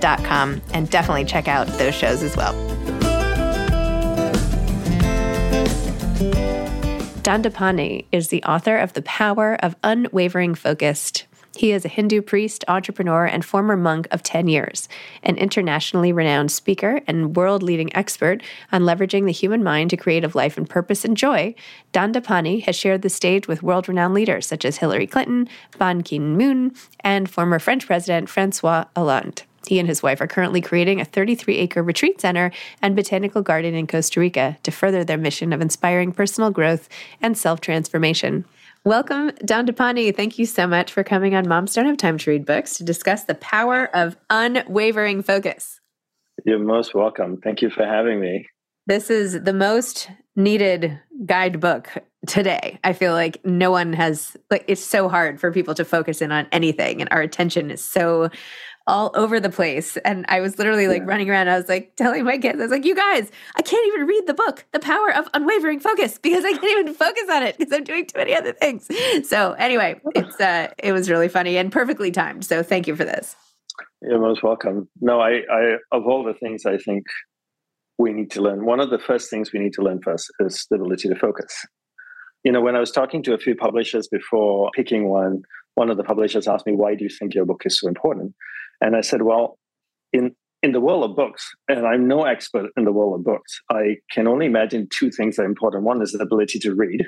com and definitely check out those shows as well. Dandapani is the author of The Power of Unwavering Focus. He is a Hindu priest, entrepreneur, and former monk of 10 years, an internationally renowned speaker and world leading expert on leveraging the human mind to create a life and purpose and joy. Dandapani has shared the stage with world renowned leaders such as Hillary Clinton, Ban Ki moon, and former French President Francois Hollande. He and his wife are currently creating a 33 acre retreat center and botanical garden in Costa Rica to further their mission of inspiring personal growth and self transformation. Welcome, Dandapani. Thank you so much for coming on Moms Don't Have Time to Read Books to discuss the power of unwavering focus. You're most welcome. Thank you for having me. This is the most needed guidebook today. I feel like no one has like it's so hard for people to focus in on anything and our attention is so all over the place. And I was literally like yeah. running around. I was like telling my kids, I was like, you guys, I can't even read the book, The Power of Unwavering Focus, because I can't even focus on it because I'm doing too many other things. So anyway, it's uh it was really funny and perfectly timed. So thank you for this. You're most welcome. No, I, I of all the things I think we need to learn, one of the first things we need to learn first is the ability to focus. You know, when I was talking to a few publishers before picking one, one of the publishers asked me, Why do you think your book is so important? And I said, well, in in the world of books, and I'm no expert in the world of books, I can only imagine two things are important. One is the ability to read,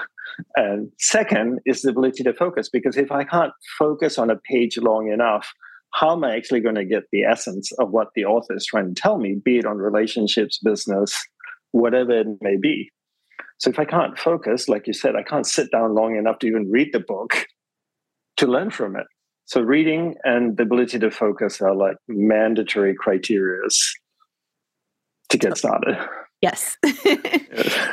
and second is the ability to focus. Because if I can't focus on a page long enough, how am I actually going to get the essence of what the author is trying to tell me, be it on relationships, business, whatever it may be? So if I can't focus, like you said, I can't sit down long enough to even read the book to learn from it. So reading and the ability to focus are like mandatory criterias to get started. Yes.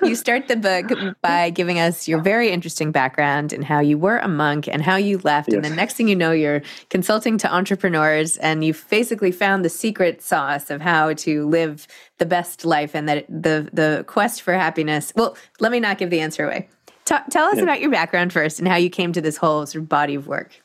you start the book by giving us your very interesting background and how you were a monk and how you left. Yes. And the next thing you know, you're consulting to entrepreneurs and you've basically found the secret sauce of how to live the best life and that the, the quest for happiness. Well, let me not give the answer away. T- tell us yeah. about your background first and how you came to this whole sort of body of work.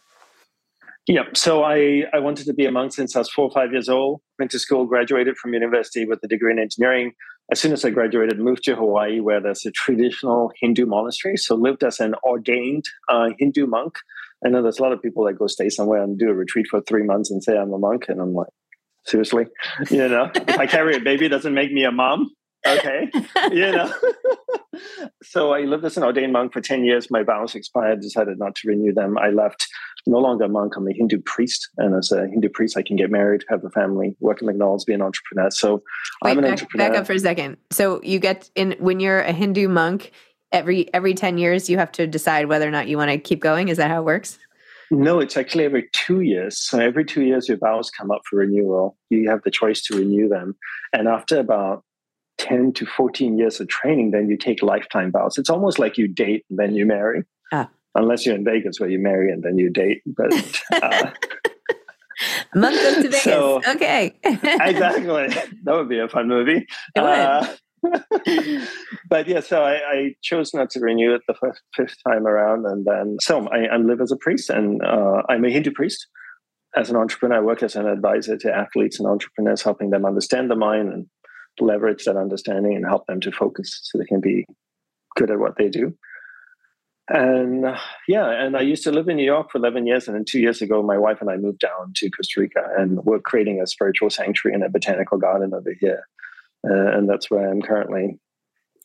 Yeah, so I, I wanted to be a monk since I was four or five years old. Went to school, graduated from university with a degree in engineering as soon as I graduated, moved to Hawaii, where there's a traditional Hindu monastery. So lived as an ordained uh, Hindu monk. I know there's a lot of people that go stay somewhere and do a retreat for three months and say I'm a monk, and I'm like, seriously, you know, if I carry a baby, doesn't make me a mom. Okay, you know. so I lived as an ordained monk for ten years. My vows expired. Decided not to renew them. I left no longer a monk. I'm a Hindu priest, and as a Hindu priest, I can get married, have a family, work at McDonald's, be an entrepreneur. So Wait, I'm an back, entrepreneur. Back up for a second. So you get in when you're a Hindu monk. Every every ten years, you have to decide whether or not you want to keep going. Is that how it works? No, it's actually every two years. So every two years, your vows come up for renewal. You have the choice to renew them, and after about 10 to 14 years of training, then you take lifetime vows. It's almost like you date and then you marry. Ah unless you're in Vegas where you marry and then you date. But uh, month to Vegas. So, okay, exactly. That would be a fun movie. It uh, but yeah, so I, I, chose not to renew it the first, fifth time around, and then so I, I live as a priest, and uh, I'm a Hindu priest. As an entrepreneur, I work as an advisor to athletes and entrepreneurs, helping them understand the mind and leverage that understanding and help them to focus so they can be good at what they do and uh, yeah, and I used to live in New York for 11 years. And then two years ago, my wife and I moved down to Costa Rica and we're creating a spiritual sanctuary and a botanical garden over here. Uh, and that's where I'm currently.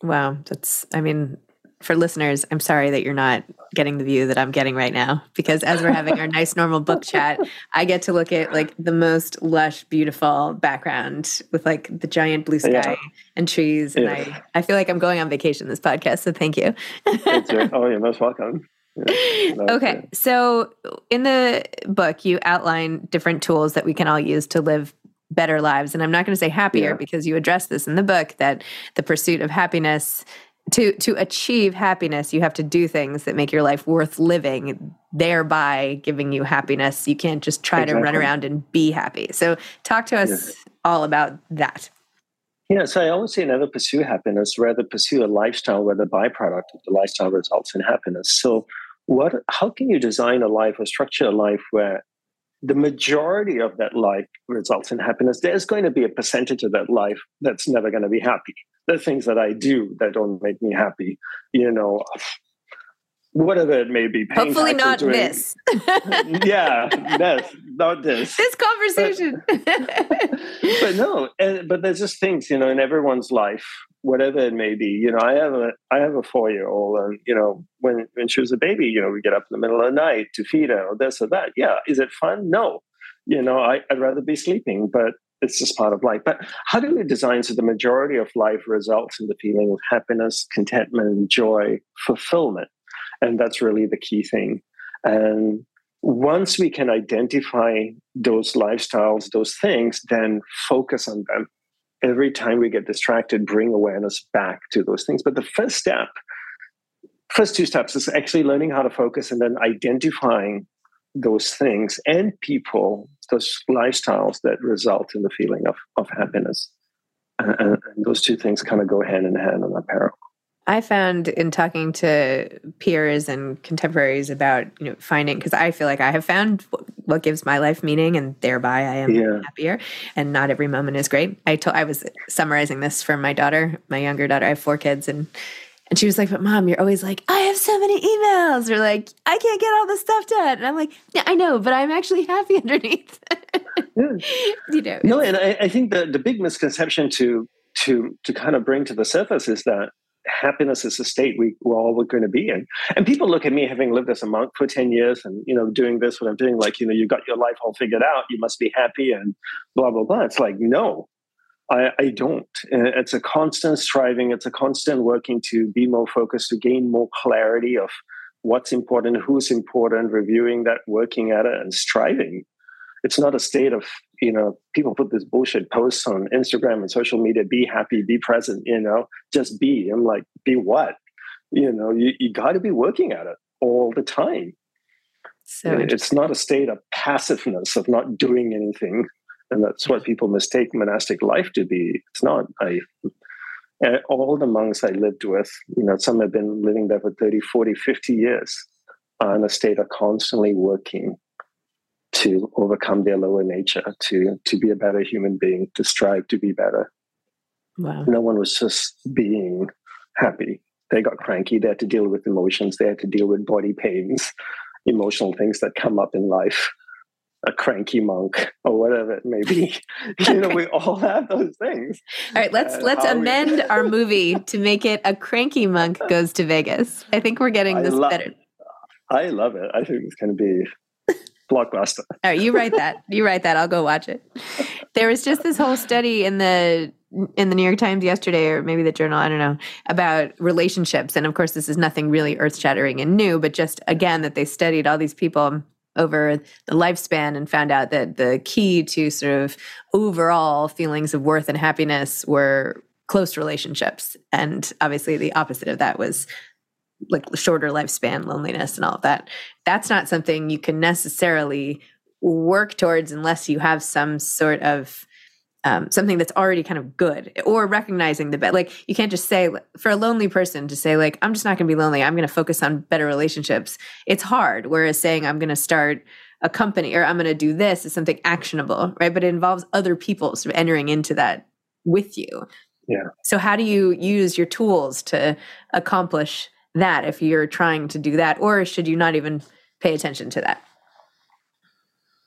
Wow. That's, I mean, for listeners, I'm sorry that you're not getting the view that I'm getting right now because as we're having our nice normal book chat, I get to look at like the most lush, beautiful background with like the giant blue sky yeah. and trees. And yeah. I, I feel like I'm going on vacation this podcast. So thank you. oh, you're most welcome. Yeah, okay. So in the book, you outline different tools that we can all use to live better lives. And I'm not going to say happier because you address this in the book that the pursuit of happiness to to achieve happiness you have to do things that make your life worth living thereby giving you happiness you can't just try exactly. to run around and be happy so talk to us yes. all about that yeah, so I always say never pursue happiness, rather pursue a lifestyle where the byproduct of the lifestyle results in happiness. So, what? How can you design a life or structure a life where the majority of that life results in happiness? There's going to be a percentage of that life that's never going to be happy the things that I do that don't make me happy, you know, whatever it may be. Hopefully not this. yeah, this, not this. This conversation. But, but no, and, but there's just things, you know, in everyone's life, whatever it may be. You know, I have a I have a four year old, and you know, when when she was a baby, you know, we get up in the middle of the night to feed her or this or that. Yeah, is it fun? No. You know, I, I'd rather be sleeping, but it's just part of life. But how do we design so the majority of life results in the feeling of happiness, contentment, joy, fulfillment? And that's really the key thing. And once we can identify those lifestyles, those things, then focus on them. Every time we get distracted, bring awareness back to those things. But the first step, first two steps is actually learning how to focus and then identifying those things and people, those lifestyles that result in the feeling of, of happiness. And, and those two things kind of go hand in hand and are parallel. I found in talking to peers and contemporaries about you know finding because I feel like I have found what gives my life meaning and thereby I am yeah. happier and not every moment is great. I told I was summarizing this for my daughter, my younger daughter. I have four kids and and she was like, But mom, you're always like, I have so many emails. Or like, I can't get all this stuff done. And I'm like, Yeah, I know, but I'm actually happy underneath. yeah. You know. No, and I, I think the, the big misconception to to to kind of bring to the surface is that happiness is a state we, we're all going to be in. And people look at me having lived as a monk for 10 years and, you know, doing this, what I'm doing, like, you know, you've got your life all figured out. You must be happy and blah, blah, blah. It's like, no, I, I, don't. It's a constant striving. It's a constant working to be more focused, to gain more clarity of what's important, who's important, reviewing that, working at it, and striving. It's not a state of you know, people put this bullshit posts on Instagram and social media, be happy, be present, you know, just be. I'm like, be what? You know, you, you got to be working at it all the time. So it's not a state of passiveness, of not doing anything. And that's what people mistake monastic life to be. It's not. I, eh, all the monks I lived with, you know, some have been living there for 30, 40, 50 years, are in a state of constantly working to overcome their lower nature, to to be a better human being, to strive to be better. Wow. No one was just being happy. They got cranky. They had to deal with emotions. They had to deal with body pains, emotional things that come up in life. A cranky monk or whatever it may be. you know, we all have those things. All right, let's let's amend we... our movie to make it a cranky monk goes to Vegas. I think we're getting this lo- better. I love it. I think it's going to be blockbuster. All right, you write that. You write that. I'll go watch it. There was just this whole study in the in the New York Times yesterday, or maybe the Journal, I don't know, about relationships. And of course, this is nothing really earth shattering and new, but just again that they studied all these people over the lifespan and found out that the key to sort of overall feelings of worth and happiness were close relationships. And obviously, the opposite of that was like shorter lifespan, loneliness, and all of that. That's not something you can necessarily work towards unless you have some sort of um, something that's already kind of good or recognizing the bad. Like you can't just say for a lonely person to say like I'm just not going to be lonely. I'm going to focus on better relationships. It's hard. Whereas saying I'm going to start a company or I'm going to do this is something actionable, right? But it involves other people sort of entering into that with you. Yeah. So how do you use your tools to accomplish that if you're trying to do that, or should you not even pay attention to that?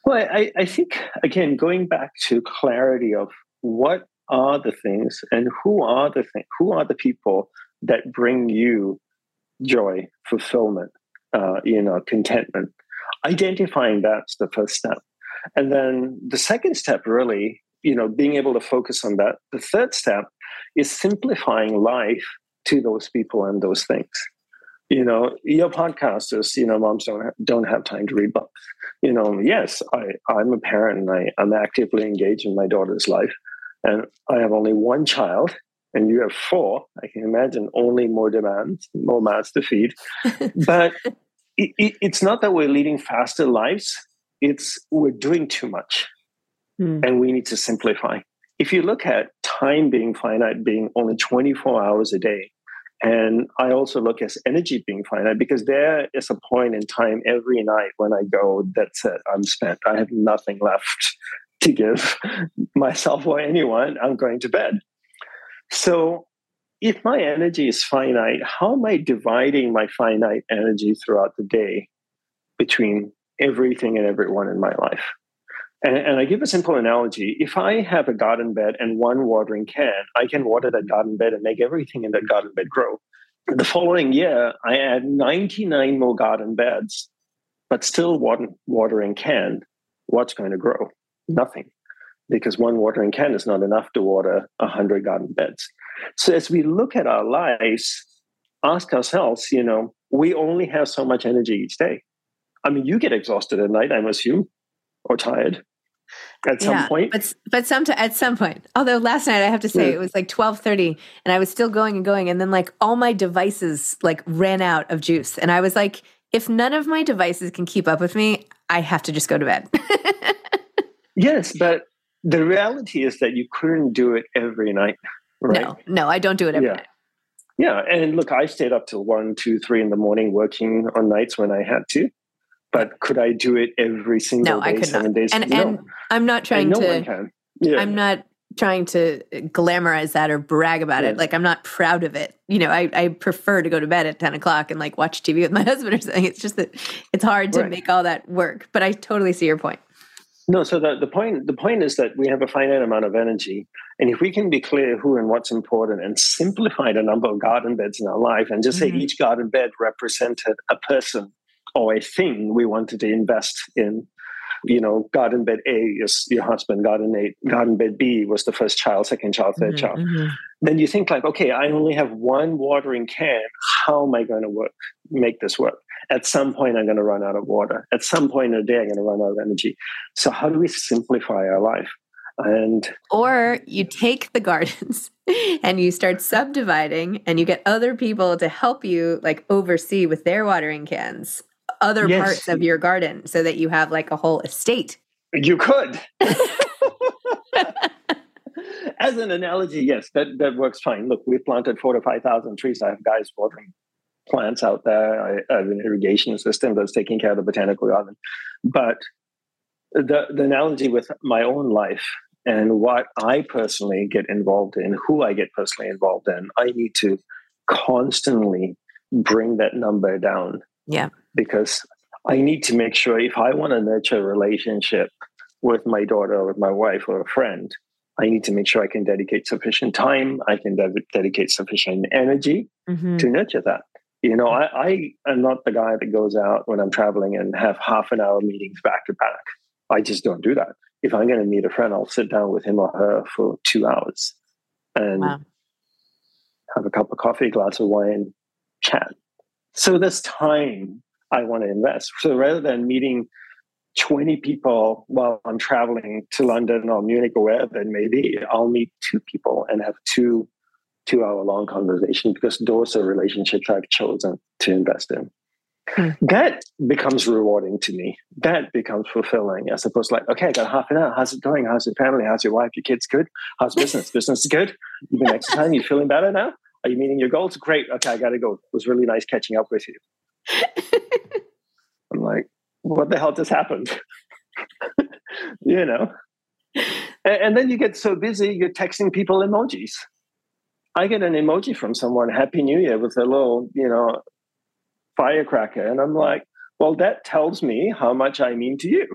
Well, I, I think, again, going back to clarity of what are the things and who are the thing, who are the people that bring you joy, fulfillment, uh, you know, contentment. Identifying that's the first step. And then the second step, really, you know, being able to focus on that. The third step is simplifying life to those people and those things you know your podcast is you know moms don't have, don't have time to read books you know yes i i'm a parent and i i'm actively engaged in my daughter's life. And i have only one child and you have four. I can imagine only more demands more mouths to feed. But it, it, it's not that we're leading faster lives. It's we're doing too much. Mm. and we need to simplify. If you look at time being finite being only 24 hours a day and I also look at energy being finite because there is a point in time every night when I go, that's it, I'm spent. I have nothing left to give myself or anyone. I'm going to bed. So if my energy is finite, how am I dividing my finite energy throughout the day between everything and everyone in my life? And, and, I give a simple analogy. If I have a garden bed and one watering can, I can water that garden bed and make everything in that garden bed grow. The following year, I add 99 more garden beds, but still one watering can. What's going to grow? Nothing, because one watering can is not enough to water 100 garden beds. So as we look at our lives, ask ourselves, you know, we only have so much energy each day. I mean, you get exhausted at night, I assume, or tired at some yeah, point. But but some at some point. Although last night I have to say yeah. it was like twelve thirty, and I was still going and going, and then like all my devices like ran out of juice, and I was like, if none of my devices can keep up with me, I have to just go to bed. yes, but the reality is that you couldn't do it every night. Right? No, no, I don't do it every yeah. night. Yeah, and look, I stayed up till one, two, three in the morning working on nights when I had to but could I do it every single no, day, I could seven not. days? And, no. and I'm not trying no to. Yeah. I'm not trying to glamorize that or brag about it. Like I'm not proud of it. You know, I, I prefer to go to bed at 10 o'clock and like watch TV with my husband or something. It's just that it's hard to right. make all that work. But I totally see your point. No, so the, the point the point is that we have a finite amount of energy. And if we can be clear who and what's important and simplify the number of garden beds in our life and just mm-hmm. say each garden bed represented a person or a thing we wanted to invest in. You know, garden bed A is your husband, garden A, garden bed B was the first child, second child, 3rd mm-hmm, child. Mm-hmm. Then you think like, okay, I only have one watering can. How am I going to work, make this work? At some point, I'm going to run out of water. At some point in the day, I'm going to run out of energy. So, how do we simplify our life? And or you take the gardens and you start subdividing and you get other people to help you like oversee with their watering cans other yes. parts of your garden so that you have like a whole estate. You could. As an analogy, yes, that, that works fine. Look, we've planted four to 5,000 trees. I have guys watering plants out there. I have an irrigation system that's taking care of the botanical garden. But the, the analogy with my own life and what I personally get involved in, who I get personally involved in, I need to constantly bring that number down. Yeah. Because I need to make sure if I want to nurture a relationship with my daughter or with my wife or a friend, I need to make sure I can dedicate sufficient time, I can de- dedicate sufficient energy mm-hmm. to nurture that. You know, I, I am not the guy that goes out when I'm traveling and have half an hour meetings back to back. I just don't do that. If I'm going to meet a friend, I'll sit down with him or her for two hours and wow. have a cup of coffee, glass of wine, chat. So this time I want to invest. So rather than meeting 20 people while I'm traveling to London or Munich or wherever it may be, I'll meet two people and have two two hour long conversation because those are relationships I've chosen to invest in. Hmm. That becomes rewarding to me. That becomes fulfilling as opposed to like, okay, I got half an hour. How's it going? How's your family? How's your wife? Your kids good? How's business? business is good. You've been exercising. You feeling better now? Are you meeting your goals? Great. Okay, I got to go. It was really nice catching up with you. I'm like, what the hell just happened? you know? And, and then you get so busy, you're texting people emojis. I get an emoji from someone, Happy New Year, with a little, you know, firecracker. And I'm like, well, that tells me how much I mean to you.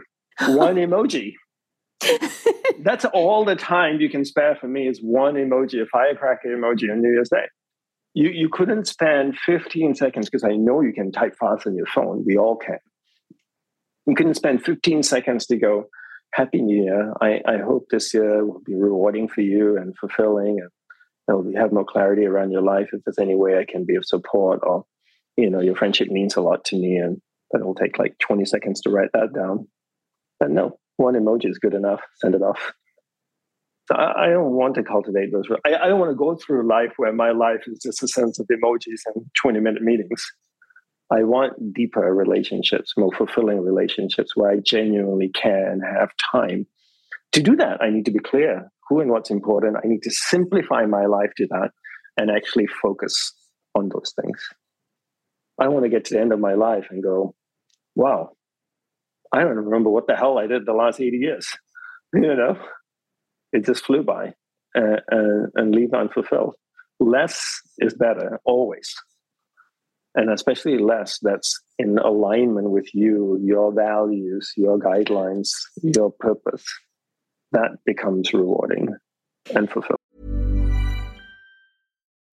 One emoji. That's all the time you can spare for me is one emoji, a firecracker emoji on New Year's Day. You, you couldn't spend 15 seconds because I know you can type fast on your phone. We all can. You couldn't spend 15 seconds to go, Happy New Year. I, I hope this year will be rewarding for you and fulfilling and you have more clarity around your life. If there's any way I can be of support or, you know, your friendship means a lot to me and it will take like 20 seconds to write that down. But no, one emoji is good enough. Send it off. So I, I don't want to cultivate those. I, I don't want to go through life where my life is just a sense of emojis and 20 minute meetings. I want deeper relationships, more fulfilling relationships where I genuinely care and have time. To do that, I need to be clear who and what's important. I need to simplify my life to that and actually focus on those things. I want to get to the end of my life and go, wow, I don't remember what the hell I did the last 80 years. You know, it just flew by uh, uh, and leave unfulfilled. Less is better always and especially less that's in alignment with you, your values, your guidelines, your purpose, that becomes rewarding and fulfilling.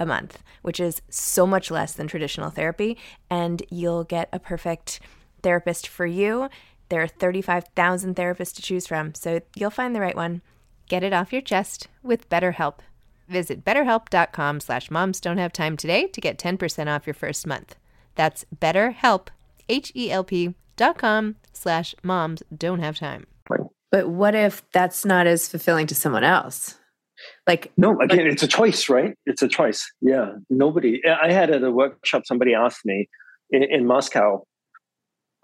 a month, which is so much less than traditional therapy. And you'll get a perfect therapist for you. There are 35,000 therapists to choose from, so you'll find the right one. Get it off your chest with BetterHelp. Visit betterhelp.com slash moms don't have time today to get 10% off your first month. That's betterhelp, H-E-L-P dot com slash moms don't have time. But what if that's not as fulfilling to someone else? Like no, again, it's a choice, right? It's a choice. Yeah, nobody. I had at a workshop. Somebody asked me in, in Moscow.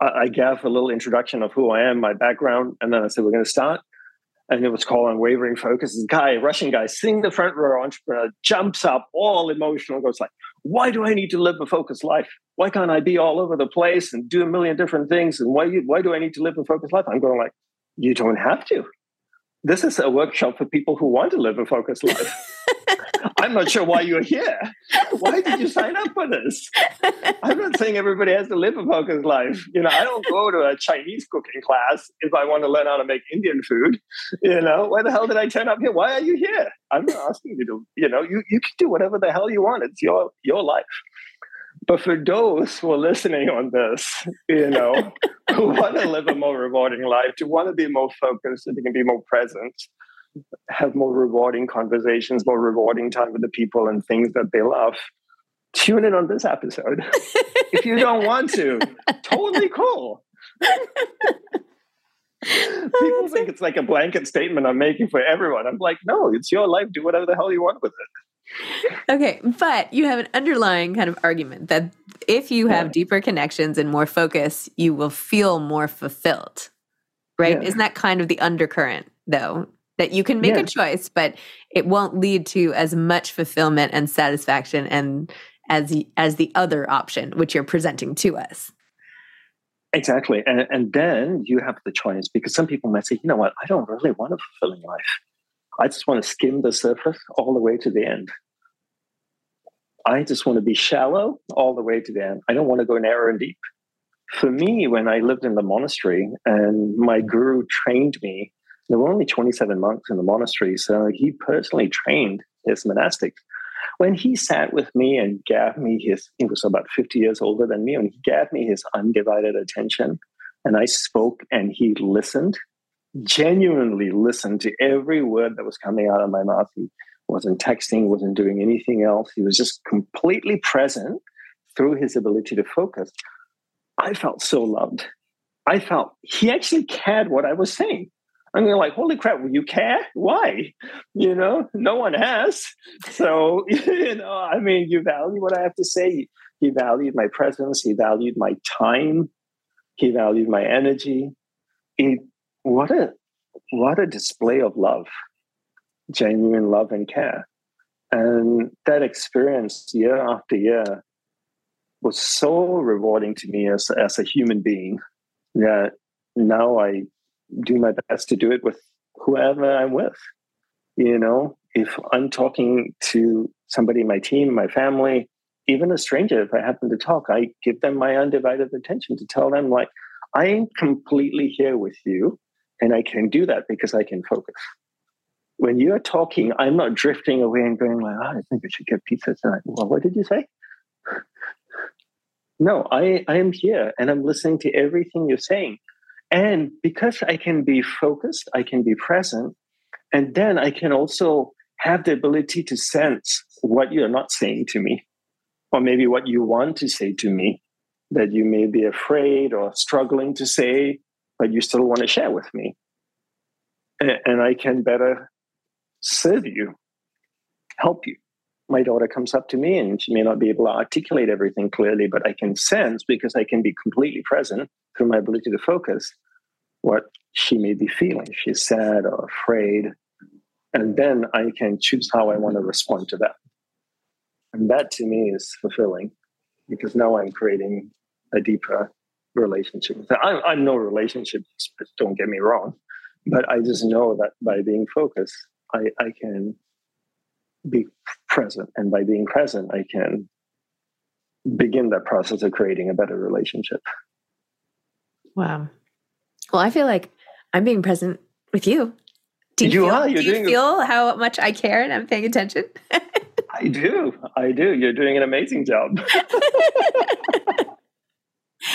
I, I gave a little introduction of who I am, my background, and then I said, "We're going to start." and it was called Unwavering Focus. This guy, Russian guy, sitting the front row entrepreneur, jumps up, all emotional, goes like, "Why do I need to live a focused life? Why can't I be all over the place and do a million different things? And why why do I need to live a focused life?" I'm going like, "You don't have to. This is a workshop for people who want to live a focused life." I'm not sure why you're here. Why did you sign up for this? I'm not saying everybody has to live a focused life. You know, I don't go to a Chinese cooking class if I want to learn how to make Indian food. You know, why the hell did I turn up here? Why are you here? I'm not asking you to, you know, you, you can do whatever the hell you want. It's your your life. But for those who are listening on this, you know, who want to live a more rewarding life, to want to be more focused, so they can be more present, have more rewarding conversations, more rewarding time with the people and things that they love, tune in on this episode. if you don't want to, totally cool. People think it's like a blanket statement I'm making for everyone. I'm like, no, it's your life. Do whatever the hell you want with it. Okay, but you have an underlying kind of argument that if you have yeah. deeper connections and more focus, you will feel more fulfilled. Right? Yeah. Isn't that kind of the undercurrent though? that you can make yeah. a choice, but it won't lead to as much fulfillment and satisfaction and as as the other option, which you're presenting to us. Exactly, and and then you have the choice because some people might say, you know what, I don't really want a fulfilling life. I just want to skim the surface all the way to the end. I just want to be shallow all the way to the end. I don't want to go narrow and deep. For me, when I lived in the monastery and my guru trained me there were only 27 monks in the monastery, so he personally trained his monastics. When he sat with me and gave me his, he was about 50 years older than me, and he gave me his undivided attention, and I spoke and he listened, genuinely listened to every word that was coming out of my mouth. He wasn't texting, wasn't doing anything else. He was just completely present through his ability to focus. I felt so loved. I felt he actually cared what I was saying. I'm mean, like, holy crap, will you care? Why? You know, no one has. So, you know, I mean, you value what I have to say. He valued my presence. He valued my time. He valued my energy. He, what a what a display of love, genuine love and care. And that experience year after year was so rewarding to me as, as a human being that now I do my best to do it with whoever I'm with. You know, if I'm talking to somebody in my team, my family, even a stranger, if I happen to talk, I give them my undivided attention to tell them, like, I'm completely here with you. And I can do that because I can focus. When you're talking, I'm not drifting away and going like, oh, I think I should get pizza tonight. Well, what did you say? no, I, I am here and I'm listening to everything you're saying. And because I can be focused, I can be present, and then I can also have the ability to sense what you're not saying to me, or maybe what you want to say to me that you may be afraid or struggling to say, but you still want to share with me. And I can better serve you, help you. My daughter comes up to me and she may not be able to articulate everything clearly, but I can sense because I can be completely present through my ability to focus what she may be feeling. She's sad or afraid. And then I can choose how I want to respond to that. And that to me is fulfilling because now I'm creating a deeper relationship. I'm, I'm no relationship, expert, don't get me wrong, but I just know that by being focused, I, I can be present. And by being present, I can begin that process of creating a better relationship. Wow. Well, I feel like I'm being present with you. Do you, you feel, are. You're do you feel how much I care and I'm paying attention? I do. I do. You're doing an amazing job.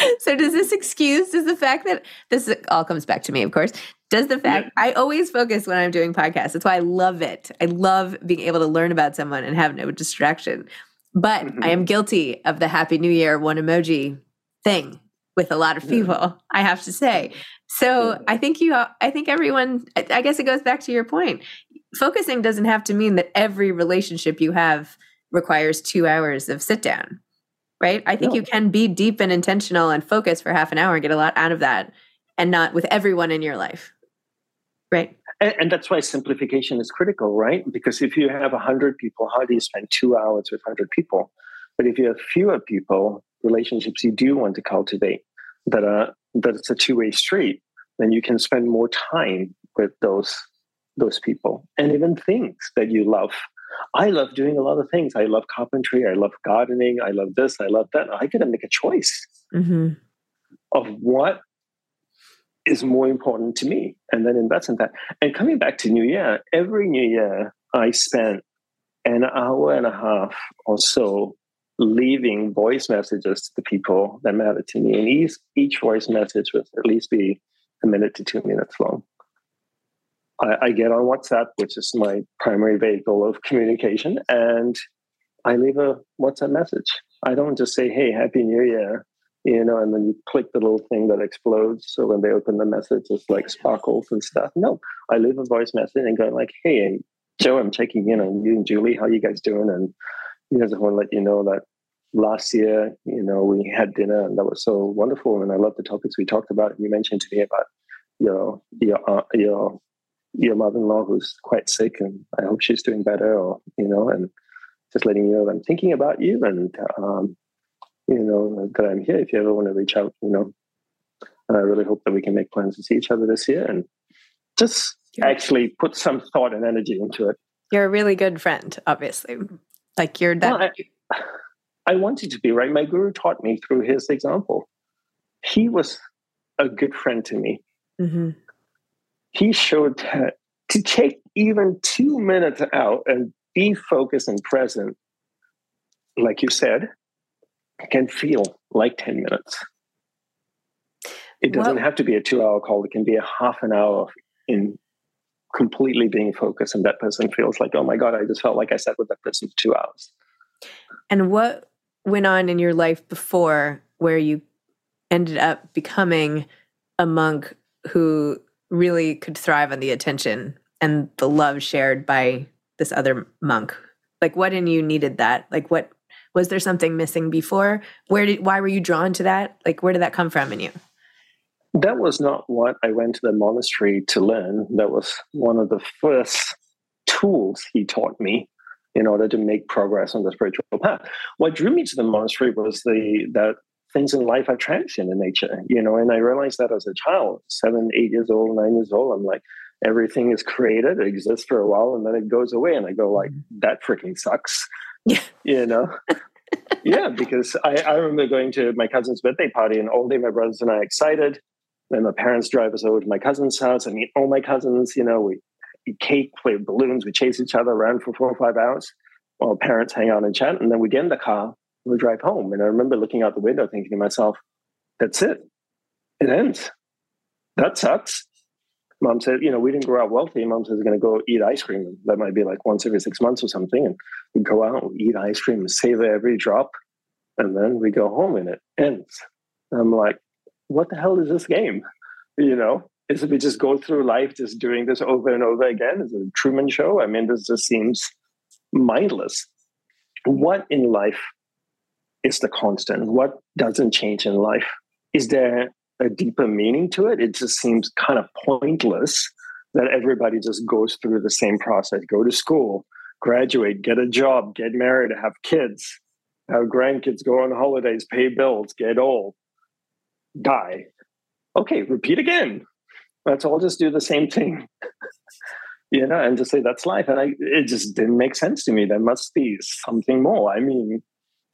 so does this excuse does the fact that this all comes back to me of course. Does the fact i always focus when i'm doing podcasts. That's why i love it. I love being able to learn about someone and have no distraction. But mm-hmm. i am guilty of the happy new year one emoji thing with a lot of people yeah. i have to say. So yeah. i think you i think everyone i guess it goes back to your point. Focusing doesn't have to mean that every relationship you have requires two hours of sit down right? I think no. you can be deep and intentional and focus for half an hour and get a lot out of that and not with everyone in your life. Right. And, and that's why simplification is critical, right? Because if you have 100 people, how do you spend two hours with 100 people? But if you have fewer people, relationships you do want to cultivate that are that it's a two-way street, then you can spend more time with those those people and even things that you love I love doing a lot of things. I love carpentry. I love gardening. I love this. I love that. I got to make a choice mm-hmm. of what is more important to me and then invest in that. And coming back to New Year, every New Year, I spent an hour and a half or so leaving voice messages to the people that matter to me. And each, each voice message would at least be a minute to two minutes long. I, I get on WhatsApp, which is my primary vehicle of communication, and I leave a WhatsApp message. I don't just say, "Hey, Happy New Year," you know, and then you click the little thing that explodes. So when they open the message, it's like sparkles and stuff. No, I leave a voice message and go like, "Hey, Joe, I'm checking in on you and Julie. How you guys doing?" And you guys want to let you know that last year, you know, we had dinner and that was so wonderful. And I love the topics we talked about. You mentioned to me about your your uh, your your mother-in-law who's quite sick and I hope she's doing better or, you know, and just letting you know that I'm thinking about you and, um, you know, that I'm here if you ever want to reach out, you know. And I really hope that we can make plans to see each other this year and just actually put some thought and energy into it. You're a really good friend, obviously. Like you're that. Well, I, I wanted to be, right? My guru taught me through his example. He was a good friend to me. Mm-hmm he showed that to take even two minutes out and be focused and present, like you said, can feel like 10 minutes. It doesn't well, have to be a two hour call, it can be a half an hour in completely being focused, and that person feels like, oh my God, I just felt like I sat with that person for two hours. And what went on in your life before where you ended up becoming a monk who really could thrive on the attention and the love shared by this other monk. Like what in you needed that? Like what was there something missing before? Where did why were you drawn to that? Like where did that come from in you? That was not what i went to the monastery to learn. That was one of the first tools he taught me in order to make progress on the spiritual path. What drew me to the monastery was the that things in life are transient in nature, you know, and I realized that as a child, seven, eight years old, nine years old, I'm like, everything is created, it exists for a while, and then it goes away. And I go like, mm-hmm. that freaking sucks. Yeah. You know? yeah, because I, I remember going to my cousin's birthday party and all day my brothers and I excited. Then my parents drive us over to my cousin's house. I meet all my cousins, you know, we eat cake, play balloons, we chase each other around for four or five hours while parents hang out and chat. And then we get in the car we drive home. And I remember looking out the window thinking to myself, that's it. It ends. That sucks. Mom said, you know, we didn't grow up wealthy. Mom says, we're going to go eat ice cream. That might be like once every six months or something. And we go out, and eat ice cream, savor every drop. And then we go home and it ends. And I'm like, what the hell is this game? You know, is it we just go through life just doing this over and over again? Is it a Truman show? I mean, this just seems mindless. What in life is the constant? What doesn't change in life? Is there a deeper meaning to it? It just seems kind of pointless that everybody just goes through the same process go to school, graduate, get a job, get married, have kids, have grandkids, go on holidays, pay bills, get old, die. Okay, repeat again. Let's all just do the same thing. you know, and just say that's life. And I, it just didn't make sense to me. There must be something more. I mean,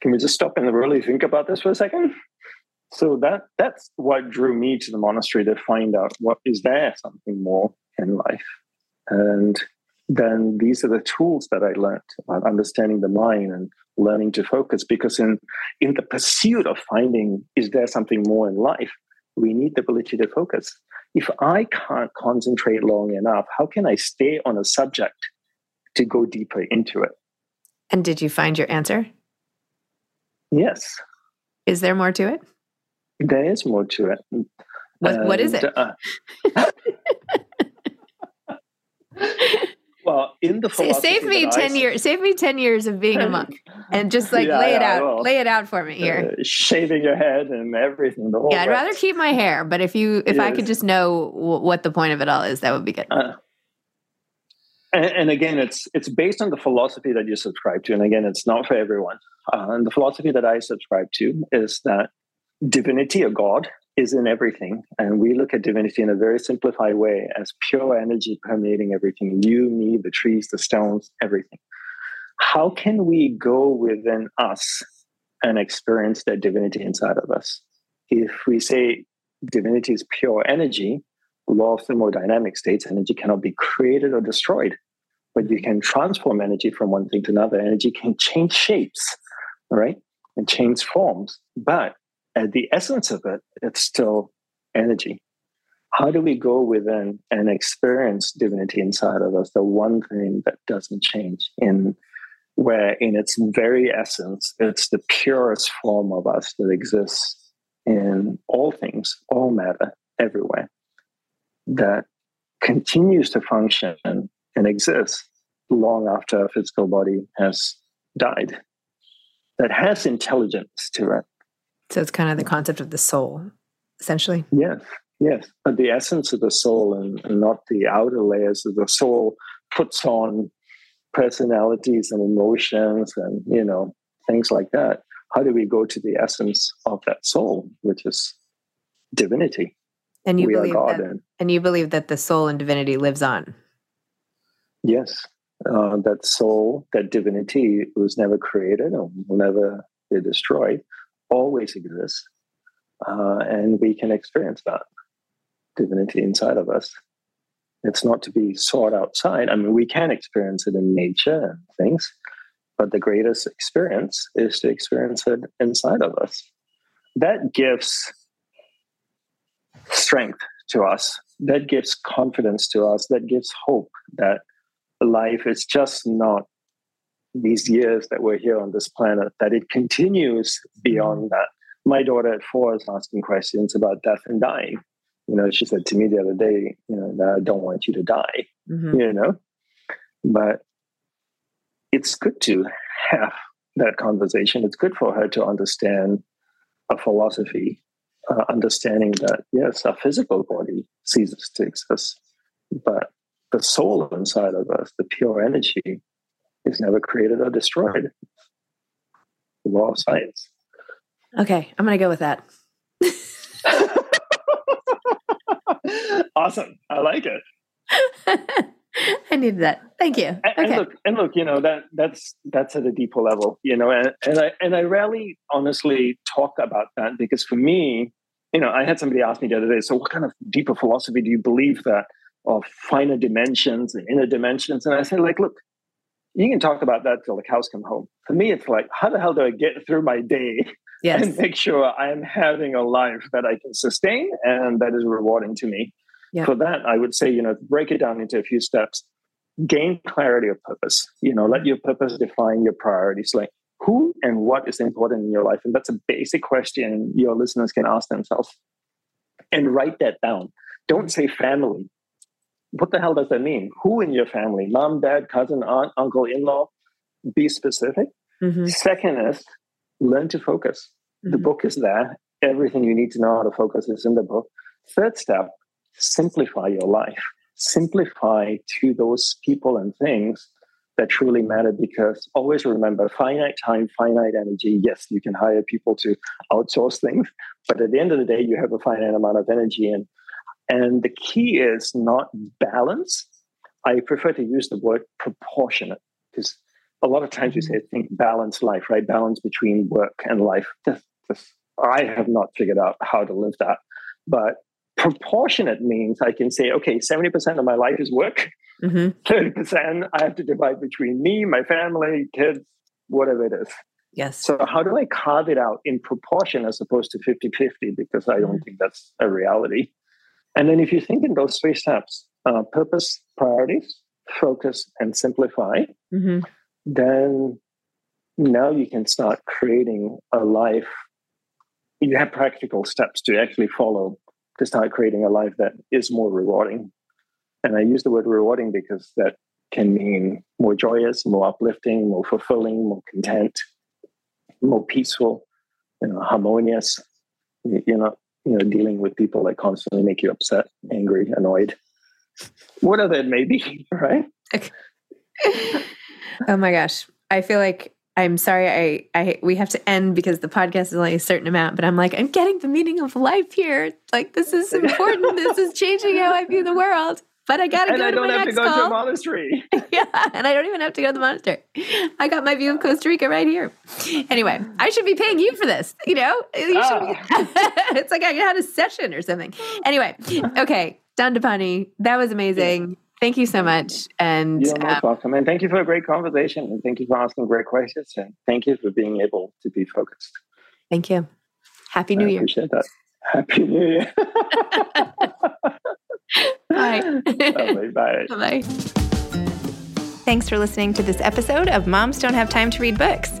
can we just stop and really think about this for a second? So that that's what drew me to the monastery to find out what is there something more in life. And then these are the tools that I learned about understanding the mind and learning to focus. Because in in the pursuit of finding is there something more in life, we need the ability to focus. If I can't concentrate long enough, how can I stay on a subject to go deeper into it? And did you find your answer? Yes. Is there more to it? There is more to it. What, what is it? Uh, well, in the save me ten I, years. Save me ten years of being a monk, and just like yeah, lay it yeah, out. Well, lay it out for me here. Uh, shaving your head and everything. yeah, I'd rather keep my hair, but if you, if yes. I could just know w- what the point of it all is, that would be good. Uh, and, and, again, it's it's based on the philosophy that you subscribe to, and again, it's not for everyone. Uh, and the philosophy that I subscribe to is that divinity or God is in everything. And we look at divinity in a very simplified way as pure energy permeating everything you, me, the trees, the stones, everything. How can we go within us and experience that divinity inside of us? If we say divinity is pure energy, law of thermodynamic states, energy cannot be created or destroyed. But you can transform energy from one thing to another. Energy can change shapes, right? And change forms. But at the essence of it, it's still energy. How do we go within and experience divinity inside of us? The one thing that doesn't change, in where in its very essence, it's the purest form of us that exists in all things, all matter, everywhere, that continues to function and exist long after a physical body has died, that has intelligence to it, so it's kind of the concept of the soul, essentially. Yes, yes. But the essence of the soul and, and not the outer layers of the soul puts on personalities and emotions and, you know, things like that. How do we go to the essence of that soul, which is divinity? And you we believe that, and, and you believe that the soul and divinity lives on. Yes, uh, that soul, that divinity was never created and will never be destroyed always exists, uh, and we can experience that divinity inside of us. It's not to be sought outside. I mean, we can experience it in nature and things, but the greatest experience is to experience it inside of us. That gives strength to us. That gives confidence to us. That gives hope that life is just not these years that we're here on this planet, that it continues beyond mm-hmm. that. My daughter at four is asking questions about death and dying. You know, she said to me the other day, you know, that I don't want you to die, mm-hmm. you know, but it's good to have that conversation. It's good for her to understand a philosophy, uh, understanding that, yes, our physical body ceases to exist, but the soul inside of us, the pure energy, is never created or destroyed. The law of science. Okay, I'm going to go with that. awesome. I like it. I needed that. Thank you. And, okay. and, look, and look, you know that that's that's at a deeper level, you know, and, and I and I rarely honestly talk about that because for me, you know, I had somebody ask me the other day, so what kind of deeper philosophy do you believe that of finer dimensions and inner dimensions? And I said, like, look, you can talk about that till the cows come home. For me, it's like, how the hell do I get through my day yes. and make sure I am having a life that I can sustain and that is rewarding to me? Yeah. For that, I would say, you know, break it down into a few steps. Gain clarity of purpose. You know, let your purpose define your priorities. Like who and what is important in your life, and that's a basic question your listeners can ask themselves. And write that down. Don't say family what the hell does that mean? Who in your family? Mom, dad, cousin, aunt, uncle, in law? Be specific. Mm-hmm. Second is learn to focus. Mm-hmm. The book is there. Everything you need to know how to focus is in the book. Third step, simplify your life. simplify to those people and things that truly matter because always remember finite time, finite energy. Yes, you can hire people to outsource things, but at the end of the day, you have a finite amount of energy. And, and the key is not balance. I prefer to use the word proportionate because a lot of times we mm-hmm. say, think balance life, right? Balance between work and life. I have not figured out how to live that. But proportionate means I can say, okay, 70% of my life is work Mm-hmm. 30% I have to divide between me, my family, kids, whatever it is. Yes. So, how do I carve it out in proportion as opposed to 50 50? Because I don't mm-hmm. think that's a reality. And then, if you think in those three steps uh, purpose, priorities, focus, and simplify mm-hmm. then now you can start creating a life. You have practical steps to actually follow to start creating a life that is more rewarding and I use the word rewarding because that can mean more joyous, more uplifting, more fulfilling, more content, more peaceful, you know, harmonious. You're not, you know, dealing with people that constantly make you upset, angry, annoyed, whatever it may be, right? oh my gosh. I feel like I'm sorry I I we have to end because the podcast is only a certain amount, but I'm like, I'm getting the meaning of life here. Like this is important. this is changing how I view the world but I gotta and go I to don't my have next to go call. to a monastery. yeah, and I don't even have to go to the monastery. I got my view of Costa Rica right here. Anyway, I should be paying you for this. You know, you oh. be, ah. it's like I had a session or something. Anyway, okay, Dandapani, that was amazing. Thank you so much. And you're most um, welcome. And thank you for a great conversation. And thank you for asking great questions. And thank you for being able to be focused. Thank you. Happy New I Year. Appreciate that. Happy New Year. Bye. Bye. Bye. Bye. Thanks for listening to this episode of Moms Don't Have Time to Read Books.